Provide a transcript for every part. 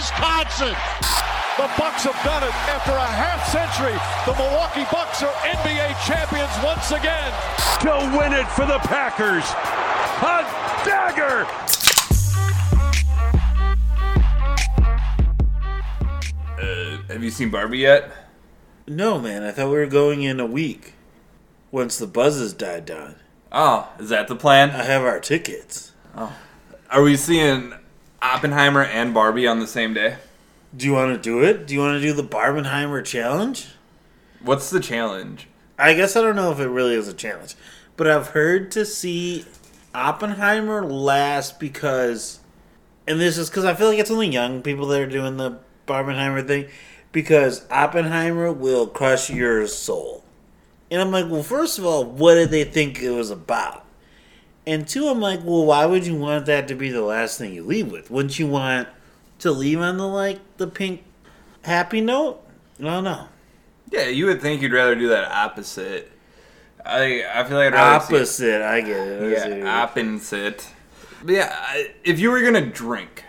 Wisconsin. The Bucks have done it after a half century. The Milwaukee Bucks are NBA champions once again. To win it for the Packers. A dagger. Uh, have you seen Barbie yet? No, man. I thought we were going in a week. Once the buzzes died down. Oh, is that the plan? I have our tickets. Oh. Are we seeing Oppenheimer and Barbie on the same day? Do you want to do it? Do you want to do the Barbenheimer challenge? What's the challenge? I guess I don't know if it really is a challenge, but I've heard to see Oppenheimer last because, and this is because I feel like it's only young people that are doing the Barbenheimer thing, because Oppenheimer will crush your soul. And I'm like, well, first of all, what did they think it was about? And two, I'm like, well, why would you want that to be the last thing you leave with? Wouldn't you want to leave on the like the pink happy note? I don't know. Yeah, you would think you'd rather do that opposite. I I feel like I'd Opposite, I get it. I see what you mean. Yeah, opposite. But yeah, if you were gonna drink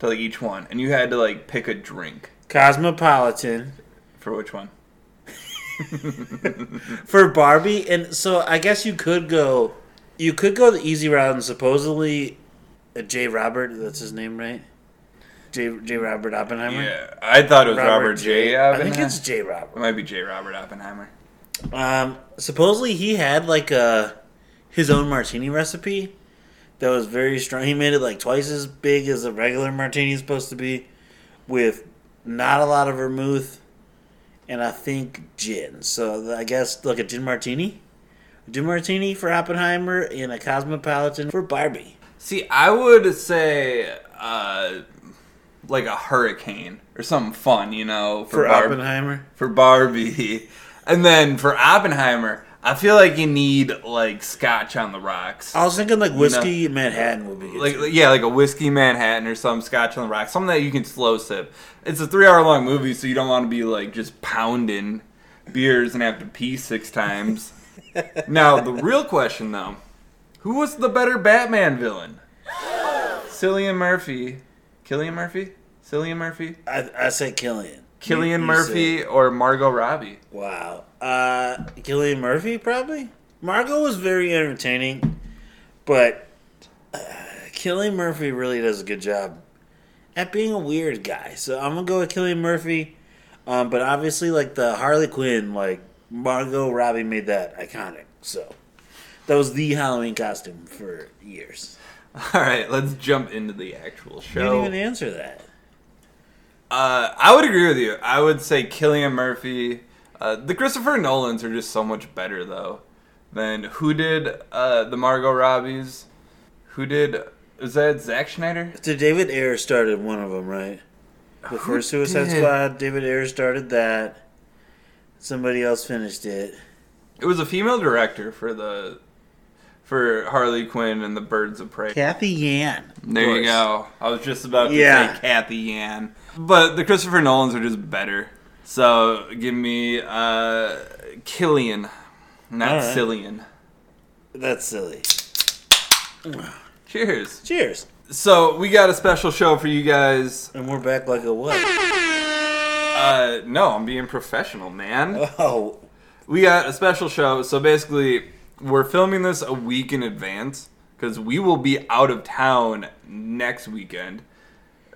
to like each one, and you had to like pick a drink Cosmopolitan for which one? for Barbie, and so I guess you could go, you could go the easy route, and supposedly, uh, J. Robert, that's his name, right? J. J. Robert Oppenheimer. Yeah, I thought it was Robert, J. I Oppenheimer. think it's J. It might be J. Robert Oppenheimer. Um, supposedly he had like a his own martini recipe that was very strong. He made it like twice as big as a regular martini is supposed to be, with not a lot of vermouth, and I think gin. So I guess like a gin martini, gin martini for Oppenheimer and a cosmopolitan for Barbie. See, I would say uh, like a hurricane or something fun, you know, For Barb- Oppenheimer, for Barbie, and then for Oppenheimer, I feel like you need like scotch on the rocks. I was thinking like whiskey Manhattan would be like too. yeah, like a whiskey Manhattan or some scotch on the rocks, something that you can slow sip. It's a three hour long movie, so you don't want to be like just pounding beers and have to pee six times. now the real question though, who was the better Batman villain? Cillian Murphy, Killian Murphy, Cillian Murphy, I, I say Killian. Killian You- you Murphy, said- or Margot Robbie? Wow. Uh, Gillian Murphy, probably. Margot was very entertaining, but uh, Killian Murphy really does a good job at being a weird guy. So I'm gonna go with Killian Murphy. Um, but obviously, like the Harley Quinn, like Margot Robbie made that iconic. So that was the Halloween costume for years. All right, let's jump into the actual show. You didn't even answer that. Uh, I would agree with you. I would say Killian Murphy. Uh, the Christopher Nolans are just so much better though than who did uh, the Margot Robbies. Who did? Was that Zack Snyder? So David Ayer started one of them, right? The first Suicide did? Squad. David Ayer started that. Somebody else finished it. It was a female director for the for Harley Quinn and the Birds of Prey. Cathy Yan. There you go. I was just about to Yeah. say Cathy Yan, but the Christopher Nolans are just better. So give me uh, Killian, not right. Cillian. That's silly. Cheers. Cheers. So we got a special show for you guys. And we're back like a what? Uh, no, I'm being professional, man. Oh, We got a special show. So basically, we're filming this a week in advance because we will be out of town next weekend.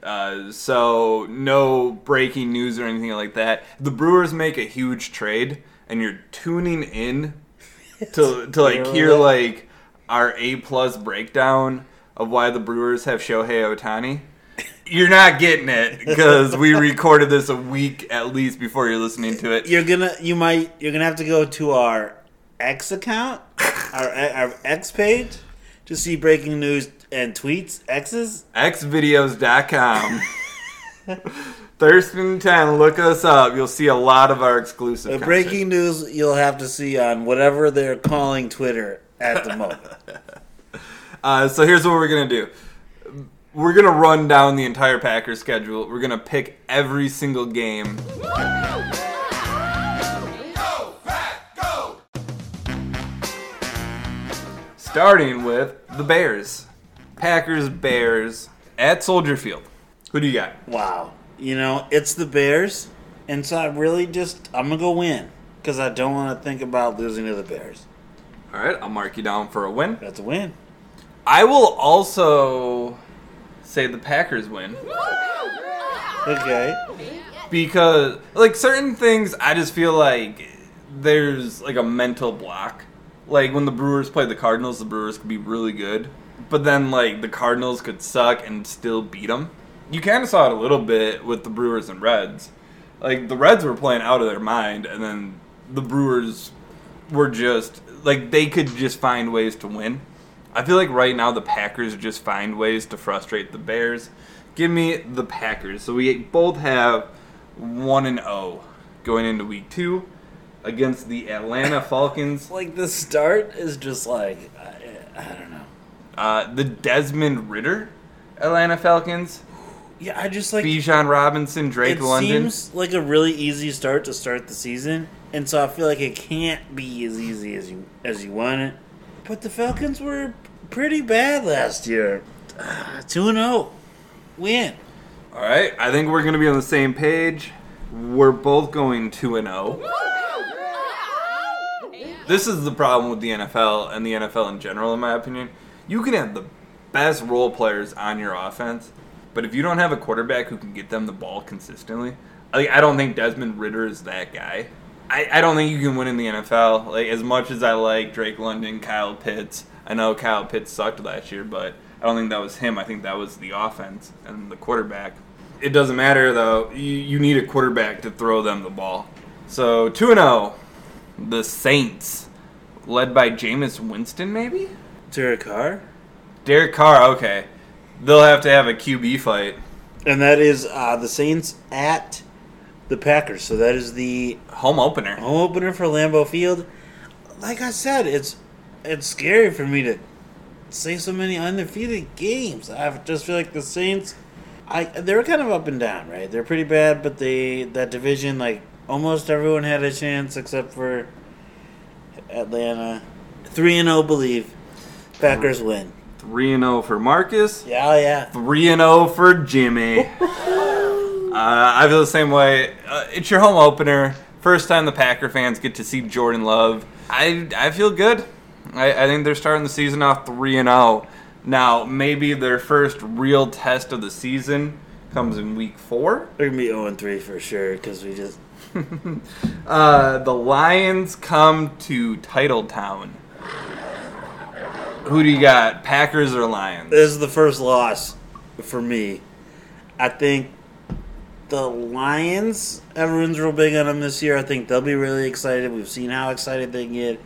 Uh, so no breaking news or anything like that. The Brewers make a huge trade, and you're tuning in to to like hear like our A plus breakdown of why the Brewers have Shohei Ohtani. You're not getting it because we recorded this a week at least before you're listening to it. you're gonna, you might, you're gonna have to go to our X account, our our X page, to see breaking news and tweets. X's. xvideos.com. Thurston 10, look us up. You'll see a lot of our exclusive The breaking news you'll have to see on whatever they're calling Twitter at the moment. Uh, so here's what we're going to do. We're going to run down the entire Packers schedule. We're going to pick every single game. Starting with the Bears. Packers Bears at Soldier Field. Who do you got? Wow. You know, it's the Bears, and so I really just I'm gonna go win because I don't want to think about losing to the Bears. All right, I'll mark you down for a win. That's a win. I will also say the Packers win Okay. because like certain things I just feel like there's like a mental block. Like when the Brewers play the Cardinals, the Brewers could be really good, but then like the Cardinals could suck and still beat them. You kind of saw it a little bit with the Brewers and Reds. Like the Reds were playing out of their mind, and then the Brewers were just like they could just find ways to win. I feel like right now the Packers just find ways to frustrate the Bears. Give me the Packers. So we both have one and zero going into week two against the Atlanta Falcons. Like the start is just like I, I don't know. Uh, the Desmond Ridder Atlanta Falcons. Yeah, I just like Bijan Robinson, Drake London. it London. seems like a really easy start to start the season, and so I feel like it can't be as easy as you as you want it. But the Falcons were pretty bad last year. Ah, two and zero, win. All right, I think we're gonna be on the same page. We're both going two and zero. This is the problem with the NFL and the NFL in general, in my opinion. You can have the best role players on your offense, but if you don't have a quarterback who can get them the ball consistently, like I don't think Desmond Ridder is that guy. I, I don't think you can win in the NFL. Like as much as I like Drake London, Kyle Pitts, I know Kyle Pitts sucked last year, but I don't think that was him. I think that was the offense and the quarterback. It doesn't matter though. You, you need a quarterback to throw them the ball. So two and zero, the Saints, led by Jameis Winston, maybe Derek Carr, Derek Carr. Okay, they'll have to have a QB fight. and that is uh, the Saints at the Packers. So that is the Home opener. home opener for Lambeau Field. Like I said, it's it's scary for me to say so many undefeated games. I just feel like the Saints, I they're kind of up and down, right? They're pretty bad, but they that division like almost everyone had a chance except for Atlanta. Three and zero, believe. Packers win. Three and zero for Marcus. Yeah, yeah. Three and zero for Jimmy. uh, I feel the same way. Uh, it's your home opener. First time the Packer fans get to see Jordan Love. I I feel good. I, I think they're starting the season off three and zero. Now maybe their first real test of the season comes in week four. They're gonna be zero and three for sure because we just Uh, the Lions come to Titletown. Who do you got? Packers or Lions? This is the first loss for me. I think the Lions, everyone's real big on them this year. I think they'll be really excited. We've seen how excited they get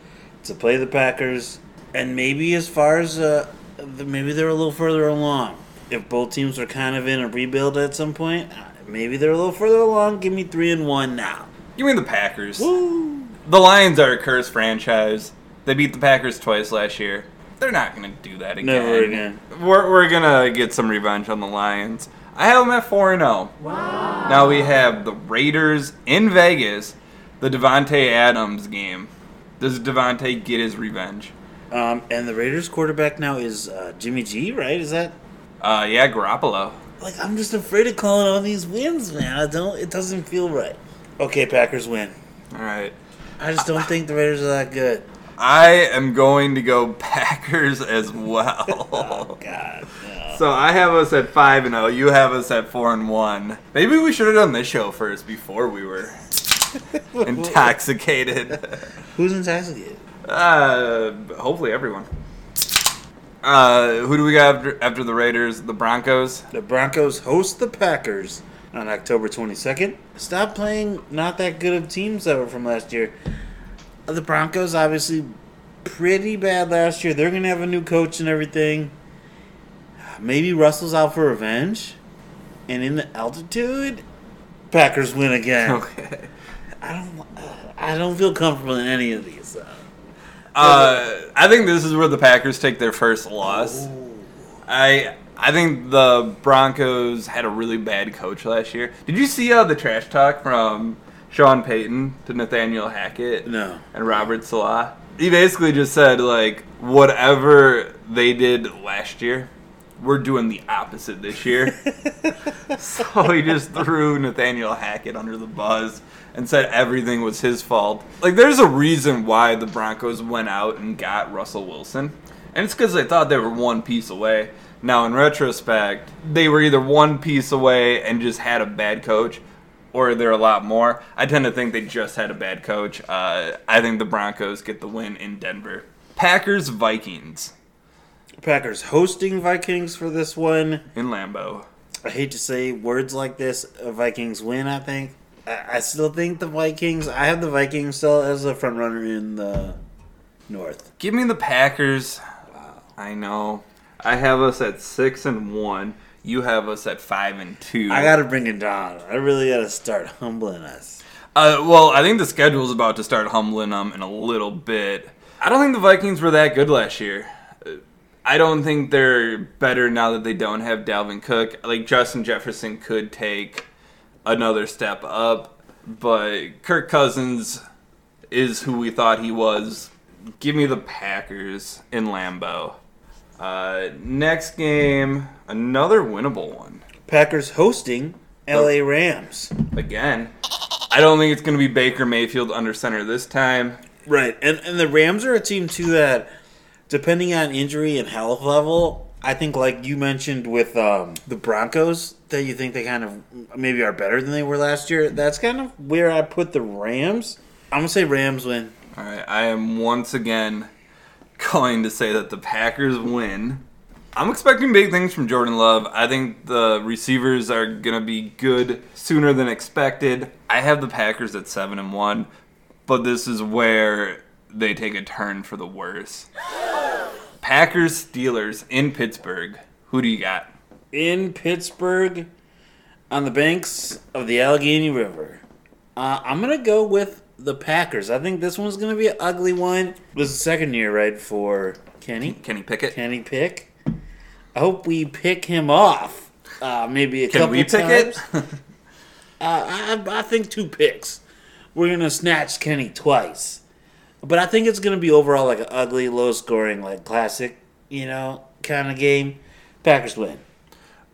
to play the Packers. And maybe as far as, uh, the- maybe they're a little further along. If both teams are kind of in a rebuild at some point, uh, maybe they're a little further along. Give me three and one now. Give me the Packers. Woo! The Lions are a cursed franchise. They beat the Packers twice last year. They're not going to do that again. Never again. We're, we're going to get some revenge on the Lions. I have them at 4 0. Wow. Now we have the Raiders in Vegas, the Davante Adams game. Does Davante get his revenge? Um, and the Raiders quarterback now is uh, Jimmy G, right? Is that Uh, yeah, Garoppolo. Like I'm just afraid of calling all these wins, man. I don't. It doesn't feel right. Okay, Packers win. All right. I just don't think the Raiders are that good. I am going to go Packers as Oh well. God. No. so I have us at five and zero. You have us at four and one. Maybe we should have done this show first before we were intoxicated. Who's intoxicated? uh, hopefully everyone. Uh, who do we got after, after the Raiders? The Broncos. The Broncos host the Packers on October 22nd. Stop playing not that good of teams that were from last year. The Broncos obviously pretty bad last year. They're gonna have a new coach and everything. Maybe Russell's out for revenge. And in the altitude, Packers win again. Okay. I don't. I don't feel comfortable in any of these. Uh, Uh, I think this is where the Packers take their first loss. I I think the Broncos had a really bad coach last year. Did you see uh, the trash talk from Sean Payton to Nathaniel Hackett no. and Robert Saleh? He basically just said like whatever they did last year, we're doing the opposite this year. so he just threw Nathaniel Hackett under the bus and said everything was his fault. Like, there's a reason why the Broncos went out and got Russell Wilson, and it's because they thought they were one piece away. Now, in retrospect, they were either one piece away and just had a bad coach, or they're a lot more. I tend to think they just had a bad coach. Uh, I think the Broncos get the win in Denver. Packers Vikings Packers hosting Vikings for this one. in Lambeau. I hate to say words like this. Vikings win. I think. I, still think the Vikings. I have the Vikings still as a front runner in the North. Give me the Packers. Wow. I know. I have us at six and one. You have us at five and two. I got to bring it down. I really got to start humbling us. Uh, well, I think the schedule's about to start humbling them in a little bit. I don't think the Vikings were that good last year. I don't think they're better now that they don't have Dalvin Cook. Like Justin Jefferson could take another step up, but Kirk Cousins is who we thought he was. Give me the Packers in Lambeau. Uh, next game, another winnable one. Packers hosting L.A. Rams. Again, I don't think it's going to be Baker Mayfield under center this time. Right, and and the Rams are a team too that, depending on injury and health level, I think like you mentioned with um, the Broncos, that you think they kind of maybe are better than they were last year. That's kind of where I put the Rams. I'm gonna say Rams win. All right, I am once again going to say that the Packers win. I'm expecting big things from Jordan Love. I think the receivers are going to be good sooner than expected. I have the Packers at 7 and 1, but this is where they take a turn for the worse. Packers Steelers in Pittsburgh. Who do you got? In Pittsburgh, on the banks of the Allegheny River. Uh, I'm gonna go with the Packers. I think this one's gonna be an ugly one. This is the second year, right, for Kenny? Kenny Pickett. Kenny Pick. I hope we pick him off. Uh, maybe a Can couple we pick times. it? Uh, I, I think two picks. We're gonna snatch Kenny twice, but I think it's gonna be overall like an ugly, low scoring, like classic, you know, kind of game. Packers win.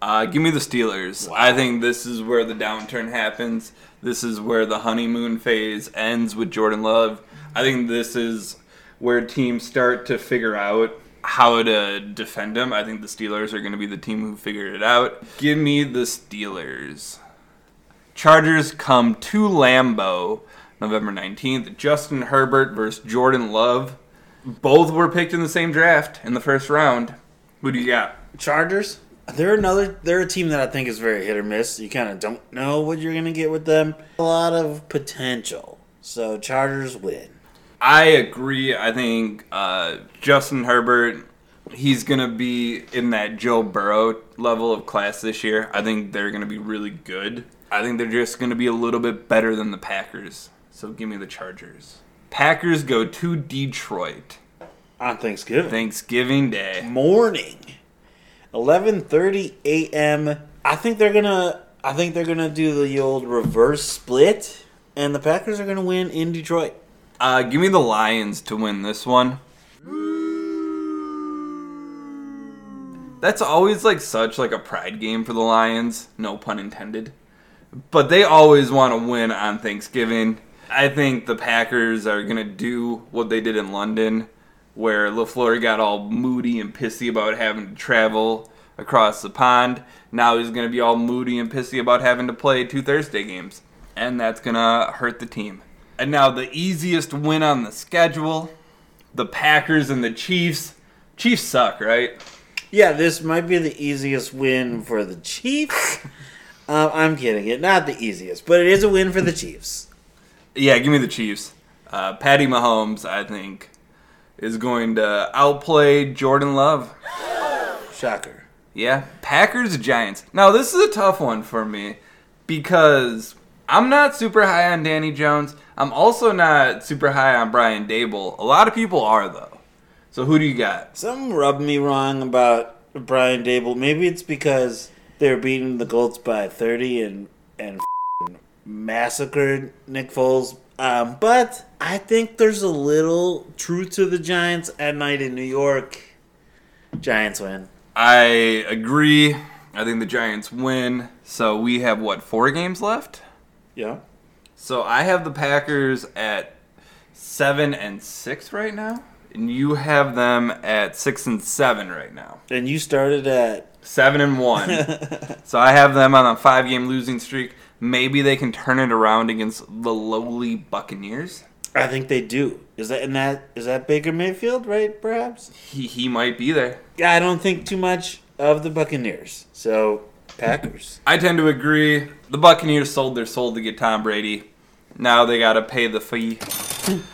Uh, give me the Steelers. I think this is where the downturn happens. This is where the honeymoon phase ends with Jordan Love. I think this is where teams start to figure out how to defend him. I think the Steelers are going to be the team who figured it out. Give me the Steelers. Chargers come to Lambeau November 19th. Justin Herbert versus Jordan Love. Both were picked in the same draft in the first round. Who do you got? Chargers. They're another. They're a team that I think is very hit or miss. You kind of don't know what you're gonna get with them. A lot of potential. So Chargers win. I agree. I think uh, Justin Herbert, he's going to be in that Joe Burrow level of class this year. I think they're going to be really good. I think they're just going to be a little bit better than the Packers. So give me the Chargers. Packers go to Detroit On Thanksgiving Thanksgiving Day. morning, 11:30 a.m. I think they're gonna. I think they're gonna do the old reverse split, and the Packers are gonna win in Detroit. Uh, give me the Lions to win this one. That's always like such like a pride game for the Lions, no pun intended. But they always want to win on Thanksgiving. I think the Packers are gonna do what they did in London, where LaFleur got all moody and pissy about having to travel across the pond. Now he's gonna be all moody and pissy about having to play two Thursday games, and that's gonna hurt the team. And now the easiest win on the schedule, the Packers and the Chiefs. Chiefs suck, right? Yeah, this might be the easiest win for the Chiefs. uh, I'm kidding. It not the easiest, but it is a win for the Chiefs. Yeah, give me the Chiefs. Uh, Patty Mahomes, I think, is going to outplay Jordan Love. Shocker. Yeah, Packers Giants. Now this is a tough one for me because I'm not super high on Danny Jones. I'm also not super high on Brian Daboll. A lot of people are though. So who do you got? Something rubbed me wrong about Brian Daboll. Maybe it's because they're beating the Colts by 30 and and massacred Nick Foles. Um, but I think there's a little truth to the Giants at night in New York. Giants win. I agree. I think the Giants win. So we have what four games left. Yeah. So I have the Packers at seven and six right now, and you have them at six and seven right now. And you started at Seven and one. so I have them on a five-game losing streak. Maybe they can turn it around against the lowly Buccaneers. I think they do. Is that and that is that Baker Mayfield, right? Perhaps. He he might be there. Yeah, I don't think too much of the Buccaneers. So Packers. I tend to agree. The Buccaneers sold their soul to get Tom Brady. Now they got to pay the fee.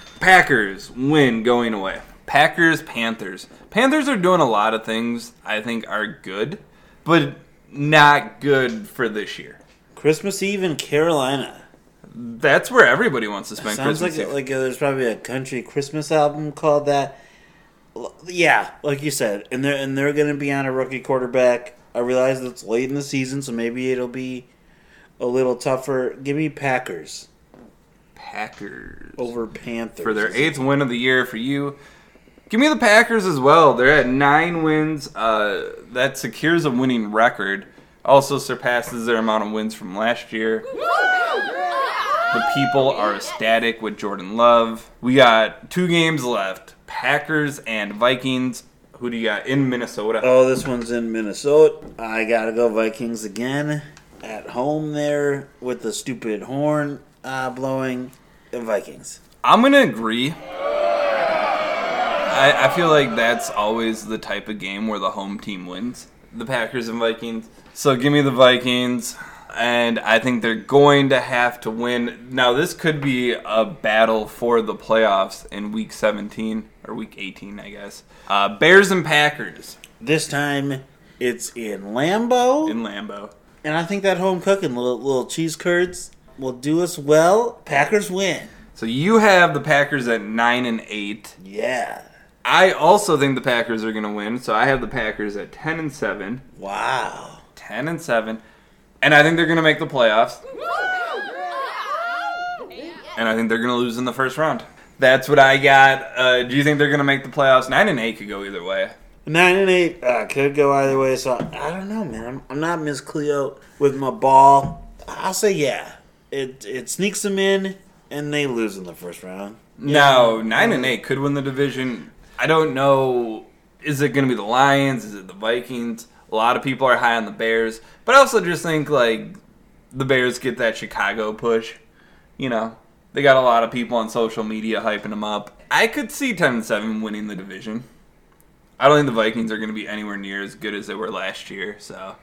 Packers win going away. Packers Panthers. Panthers are doing a lot of things I think are good, but not good for this year. Christmas Eve in Carolina. That's where everybody wants to spend Sounds Christmas like Eve. like uh, there's probably a country Christmas album called that. L- Yeah, like you said, and they're and they're going to be on a rookie quarterback. I realize it's late in the season, so maybe it'll be a little tougher. Give me Packers Packers over Panthers for their eighth win of the year for you. Give me the Packers as well. They're at nine wins. Uh, that secures a winning record. Also surpasses their amount of wins from last year. The people are ecstatic with Jordan Love. We got two games left Packers and Vikings. Who do you got in Minnesota? Oh, this one's in Minnesota. I gotta go Vikings again. At home there with the stupid horn uh, blowing. The Vikings. I'm going to agree. I, I feel like that's always the type of game where the home team wins. The Packers and Vikings. So give me the Vikings. And I think they're going to have to win. Now, this could be a battle for the playoffs in week 17, or week 18, I guess. Uh, Bears and Packers This time it's in Lambeau. in Lambeau. And I think that home cooking, little, little cheese curds, will do us well. Packers win. So you have the Packers at 9 and 8. Yeah. I also think the Packers are going to win. So I have the Packers at 10 and 7. Wow. 10 and 7 and i think they're going to make the playoffs and i think they're going to lose in the first round that's what i got uh, do you think they're going to make the playoffs 9 and 8 could go either way Nine and eight uh, could go either way. So I don't know, man. I'm, I'm not Miss Cleo with my ball. I'll say yeah. It it sneaks them in, and they lose in the first round. no 9 and 8 could win the division i don't know is it going to be the lions is it the vikings a lot of people are high on the bears but i also just think like the bears get that chicago push you know they got a lot of people on social media hyping them up i could see 10 and 7 winning the division I don't think the Vikings are going to be anywhere near as good as they were last year. So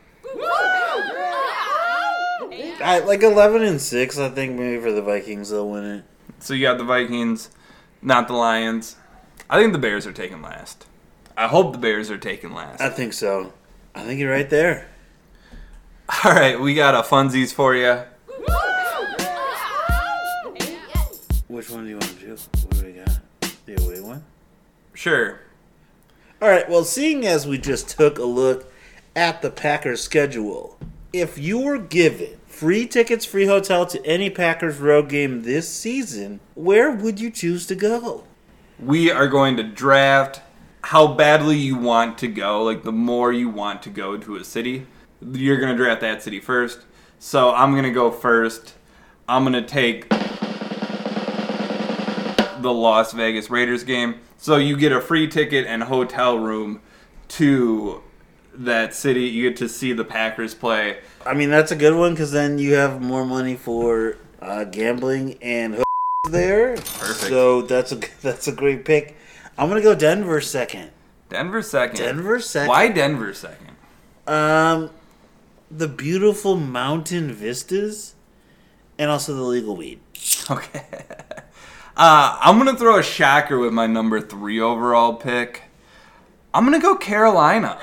I, like eleven and six. I think maybe for the Vikings they'll win it. So you got the Vikings, not the Lions. I think the Bears are taking last. I hope the Bears are taking last. I think so. I think you're right there. All right, we got a funsies for you. Which one do you want to do? What do we got? The away one. Sure. All right. Well, seeing as we just took a look at the Packers schedule, if you were given free tickets, free hotel to any Packers road game this season, where would you choose to go? We are going to draft how badly you want to go. Like the more you want to go to a city, you're going to draft that city first. So I'm going to go first. I'm going to take the Las Vegas Raiders game. So you get a free ticket and hotel room to that city. You get to see the Packers play. I mean, that's a good one because then you have more money for uh, gambling and there. Perfect. So that's a that's a great pick. I'm gonna go Denver second. Denver second. Denver second. Why Denver second? Um, the beautiful mountain vistas, and also the legal weed. Okay. Uh, I'm gonna throw a shocker with my number three overall pick. I'm gonna go Carolina.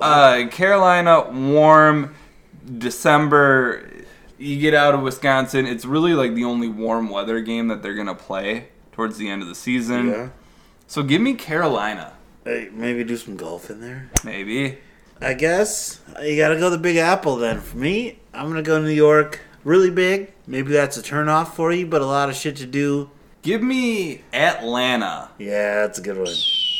Uh, Carolina, warm, December. You get out of Wisconsin. It's really like the only warm weather game that they're gonna play towards the end of the season. Yeah. So give me Carolina, Hey, maybe do some golf in there. maybe. I guess you gotta go the Big Apple then. For me, I'm gonna go New York. Really big. Maybe that's a turnoff for you, but a lot of shit to do. Give me Atlanta. Yeah, that's a good one.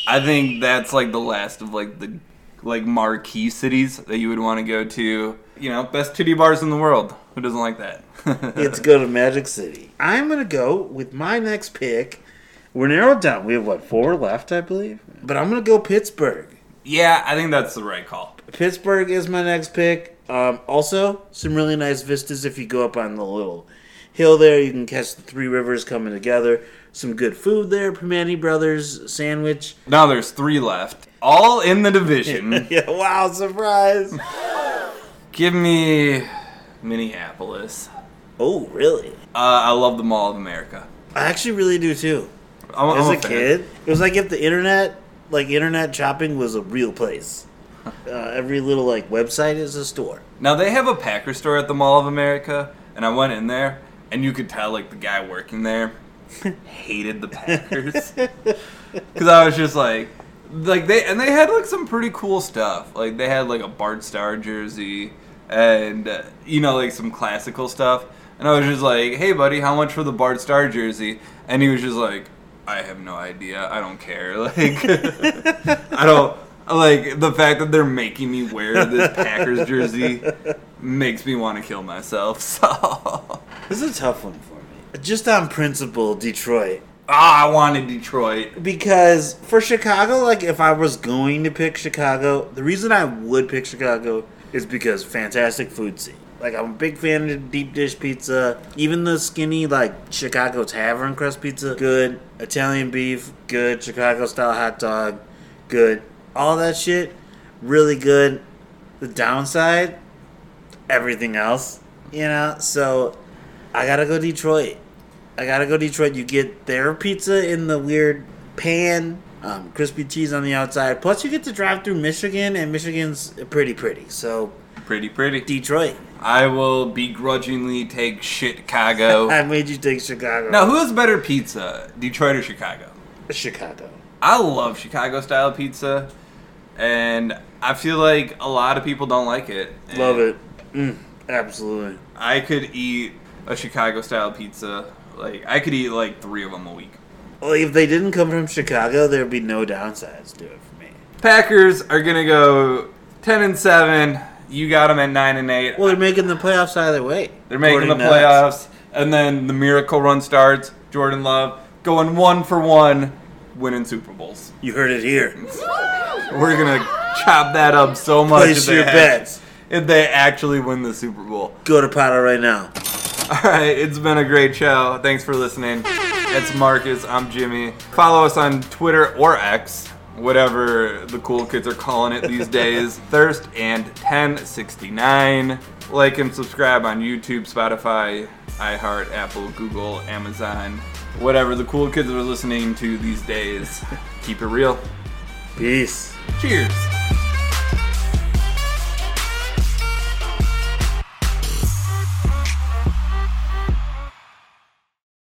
I think that's like the last of like the like marquee cities that you would want to go to. You know, best titty bars in the world. Who doesn't like that? Let's go to Magic City. I'm gonna go with my next pick. We're narrowed down. We have what four left, I believe. But I'm gonna go Pittsburgh. yeah, I think that's the right call. Pittsburgh is my next pick. Um, also, some really nice vistas if you go up on the little hill there. You can catch the three rivers coming together. Some good food there. Primanti Brothers sandwich. Now there's three left, all in the division. Yeah, wow, surprise. Give me Minneapolis. oh, really? Uh, I love the Mall of America. I actually really do too. I'm, I'm As a kid, it was like if the internet, like internet shopping, was a real place. Uh, every little like website is a store. Now they have a Packer store at the Mall of America, and I went in there, and you could tell like the guy working there hated the Packers because I was just like, like they and they had like some pretty cool stuff. Like they had like a Bart Starr jersey, and uh, you know like some classical stuff. And I was just like, "Hey, buddy, how much for the Bart Starr jersey?" And he was just like, "I have no idea. I don't care. Like, I don't." Like the fact that they're making me wear this Packers jersey makes me want to kill myself. So This is a tough one for me. Just on principle, Detroit. Ah, I wanted Detroit. Because for Chicago, like if I was going to pick Chicago, the reason I would pick Chicago is because fantastic food scene. Like I'm a big fan of deep dish pizza. Even the skinny like Chicago Tavern crust pizza, good. Italian beef, good. Chicago style hot dog, good. All that shit, really good. The downside, everything else, you know. So I gotta go Detroit. I gotta go Detroit. You get their pizza in the weird pan, um, crispy cheese on the outside. Plus, you get to drive through Michigan, and Michigan's pretty pretty. So Pretty pretty. Detroit. I will begrudgingly take Chicago. I made you take Chicago. now, who has better pizza, Detroit or Chicago? Chicago. I love Chicago style pizza, and I feel like a lot of people don't like it. Love it. Mm, absolutely. I could eat a Chicago style pizza. Like I could eat like three of them a week. Well, if they didn't come from Chicago, there'd be no downsides to it for me. Packers are gonna go ten and seven. You got them at nine and eight. Well, they're making the playoffs either way. They're making the According to us. playoffs, and then the miracle run starts. Jordan Love going one for one, winning Super Bowls. You heard it here. We're gonna chop that up so much. Place your bets. If they actually win the Super Bowl. Go to Pato right now. All right, it's been a great show. Thanks for listening. It's Marcus. I'm Jimmy. Follow us on Twitter or X, whatever the cool kids are calling it these days. Thirst and 1069. Like and subscribe on YouTube, Spotify, iHeart, Apple, Google, Amazon, whatever the cool kids are listening to these days. Keep it real. Peace. Cheers.